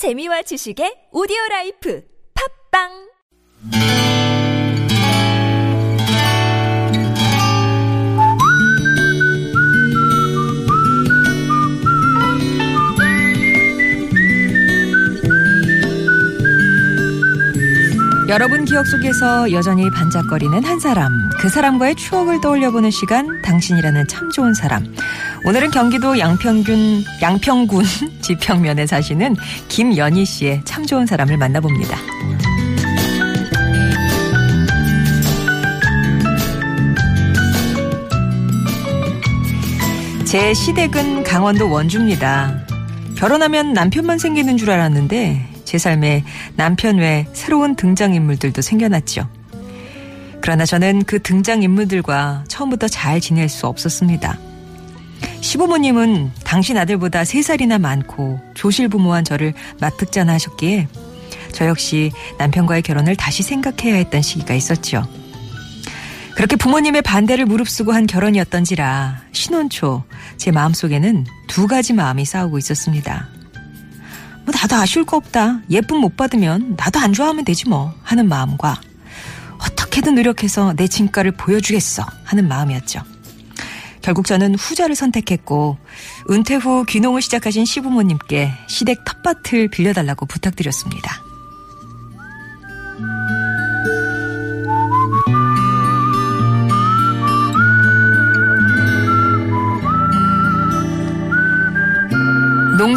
재미와 지식의 오디오 life. 팟빵 여러분 기억 속에서 여전히 반짝거리는 한 사람, 그 사람과의 추억을 떠올려보는 시간, 당신이라는 참 좋은 사람. 오늘은 경기도 양평군, 양평군 지평면에 사시는 김연희 씨의 참 좋은 사람을 만나봅니다. 제 시댁은 강원도 원주입니다. 결혼하면 남편만 생기는 줄 알았는데 제 삶에 남편 외 새로운 등장인물들도 생겨났죠. 그러나 저는 그 등장인물들과 처음부터 잘 지낼 수 없었습니다. 시부모님은 당신 아들보다 3살이나 많고 조실부모한 저를 맞득잖아 하셨기에 저 역시 남편과의 결혼을 다시 생각해야 했던 시기가 있었죠. 그렇게 부모님의 반대를 무릅쓰고 한 결혼이었던지라 신혼 초 제 마음속에는 두 가지 마음이 싸우고 있었습니다. 뭐 나도 아쉬울 거 없다. 예쁨 못 받으면 나도 안 좋아하면 되지 뭐 하는 마음과 어떻게든 노력해서 내 진가를 보여주겠어 하는 마음이었죠. 결국 저는 후자를 선택했고 은퇴 후 귀농을 시작하신 시부모님께 시댁 텃밭을 빌려달라고 부탁드렸습니다.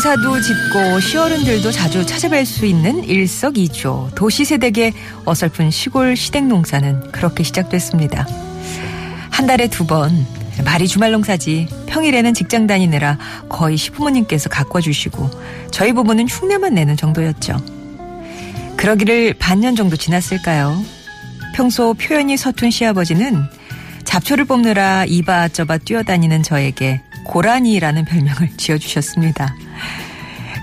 농사도 짓고 시어른들도 자주 찾아뵐 수 있는 일석이조 도시 세대의 어설픈 시골 시댁 농사는 그렇게 시작됐습니다. 한 달에 두 번 말이 주말 농사지 평일에는 직장 다니느라 거의 시부모님께서 가꿔 주시고 저희 부모는 흉내만 내는 정도였죠. 그러기를 반년 정도 지났을까요? 평소 표현이 서툰 시아버지는 잡초를 뽑느라 이바저바 뛰어다니는 저에게 고라니라는 별명을 지어주셨습니다.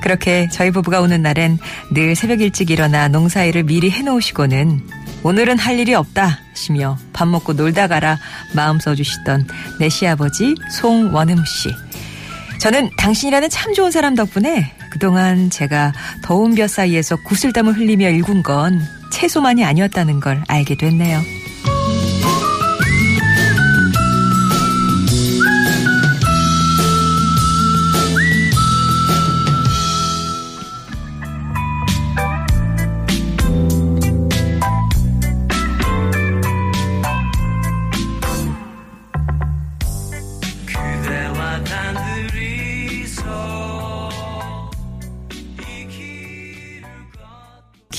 그렇게 저희 부부가 오는 날엔 늘 새벽 일찍 일어나 농사일을 미리 해놓으시고는 오늘은 할 일이 없다 시며 밥 먹고 놀다 가라 마음 써주시던 내 시아버지 송원음 씨. 저는 당신이라는 참 좋은 사람 덕분에 그동안 제가 더운 볕 사이에서 구슬땀을 흘리며 일군 건 채소만이 아니었다는 걸 알게 됐네요.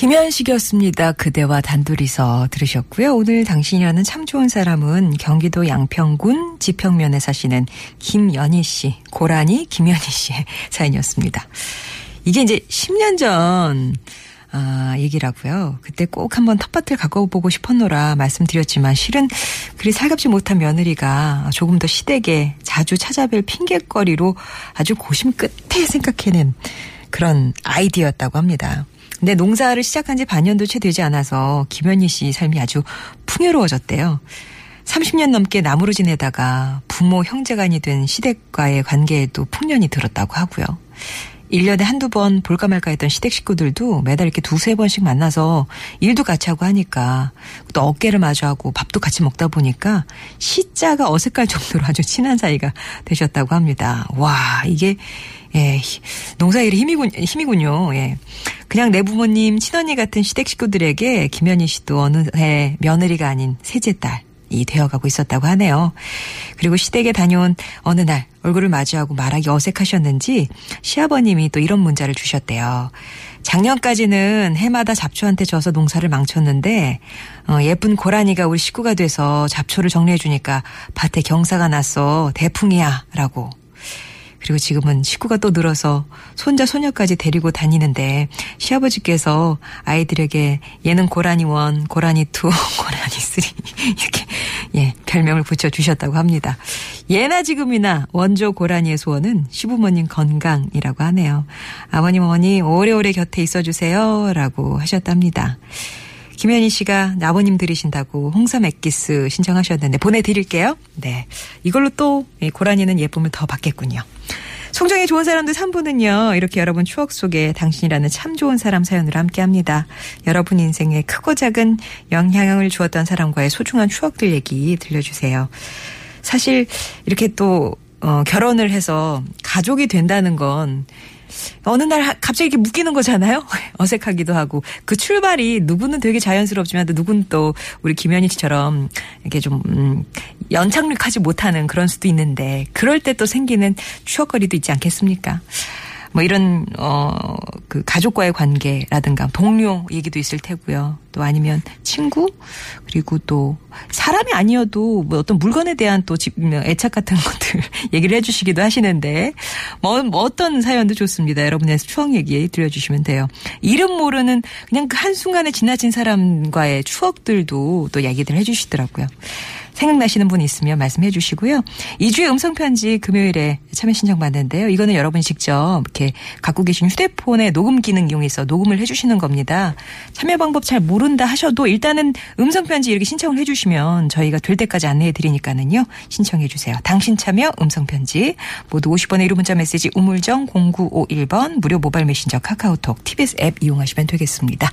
김현식이었습니다. 그대와 단둘이서 들으셨고요. 오늘 당신이라는 참 좋은 사람은 경기도 양평군 지평면에 사시는 김연희 씨, 고라니 김연희 씨의 사연이었습니다. 이게 이제 10년 전 아, 얘기라고요. 그때 꼭 한번 텃밭을 가꿔보고 싶었노라 말씀드렸지만 실은 그리 살갑지 못한 며느리가 조금 더 시댁에 자주 찾아뵐 핑계거리로 아주 고심 끝에 생각해낸 그런 아이디어였다고 합니다. 근데 농사를 시작한 지 반년도 채 되지 않아서 김현희 씨 삶이 아주 풍요로워졌대요. 30년 넘게 나무로 지내다가 부모 형제간이 된 시댁과의 관계에도 풍년이 들었다고 하고요. 1년에 한두 번 볼까 말까 했던 시댁 식구들도 매달 이렇게 두세 번씩 만나서 일도 같이 하고 하니까 또 어깨를 마주하고 밥도 같이 먹다 보니까 시자가 어색할 정도로 아주 친한 사이가 되셨다고 합니다. 와, 이게 예, 농사일이 힘이군, 힘이군요. 예. 그냥 내 부모님, 친언니 같은 시댁 식구들에게 김현희 씨도 어느 해 며느리가 아닌 셋째 딸 이 되어가고 있었다고 하네요. 그리고 시댁에 다녀온 어느 날 얼굴을 마주하고 말하기 어색하셨는지 시아버님이 또 이런 문자를 주셨대요. 작년까지는 해마다 잡초한테 져서 농사를 망쳤는데 어, 예쁜 고라니가 우리 식구가 돼서 잡초를 정리해주니까 밭에 경사가 났어 대풍이야 라고 그리고 지금은 식구가 또 늘어서 손자 손녀까지 데리고 다니는데 시아버지께서 아이들에게 얘는 고라니 one, 고라니 two, 고라니 three 이렇게 예 별명을 붙여 주셨다고 합니다. 예나 지금이나 원조 고라니의 소원은 시부모님 건강이라고 하네요. 아버님 어머니 오래오래 곁에 있어주세요라고 하셨답니다. 김현희 씨가 아버님 들으신다고 홍삼 액기스 신청하셨는데 보내드릴게요. 네. 이걸로 또 고라니는 예쁨을 더 받겠군요. 성정이 좋은 사람들 3부는요. 이렇게 여러분 추억 속에 당신이라는 참 좋은 사람 사연으로 함께합니다. 여러분 인생에 크고 작은 영향을 주었던 사람과의 소중한 추억들 얘기 들려주세요. 사실 이렇게 또 어, 결혼을 해서 가족이 된다는 건 어느 날 갑자기 이렇게 묶이는 거잖아요. 어색하기도 하고 그 출발이 누구는 되게 자연스럽지만 또 누구는 또 우리 김현희 씨처럼 이렇게 좀 음, 연착륙하지 못하는 그런 수도 있는데 그럴 때 또 생기는 추억거리도 있지 않겠습니까? 뭐 이런 어 그 가족과의 관계라든가 동료 얘기도 있을 테고요. 또 아니면 친구 그리고 또 사람이 아니어도 뭐 어떤 물건에 대한 또 애착 같은 것들 얘기를 해주시기도 하시는데 뭐, 뭐 어떤 사연도 좋습니다. 여러분의 추억 얘기 들려주시면 돼요. 이름 모르는 그냥 그 한순간에 지나친 사람과의 추억들도 또 얘기들 해주시더라고요. 생각나시는 분 있으면 말씀해 주시고요. 2주의 음성편지 금요일에 참여 신청 받는데요. 이거는 여러분이 직접 이렇게 갖고 계신 휴대폰에 녹음 기능 이용해서 녹음을 해 주시는 겁니다. 참여 방법 잘 모른다 하셔도 일단은 음성편지 이렇게 신청을 해 주시면 저희가 될 때까지 안내해 드리니까는요. 신청해 주세요. 당신 참여 음성편지 모두 50번의 1호 문자 메시지 우물정 0951번 무료 모바일 메신저 카카오톡 TBS 앱 이용하시면 되겠습니다.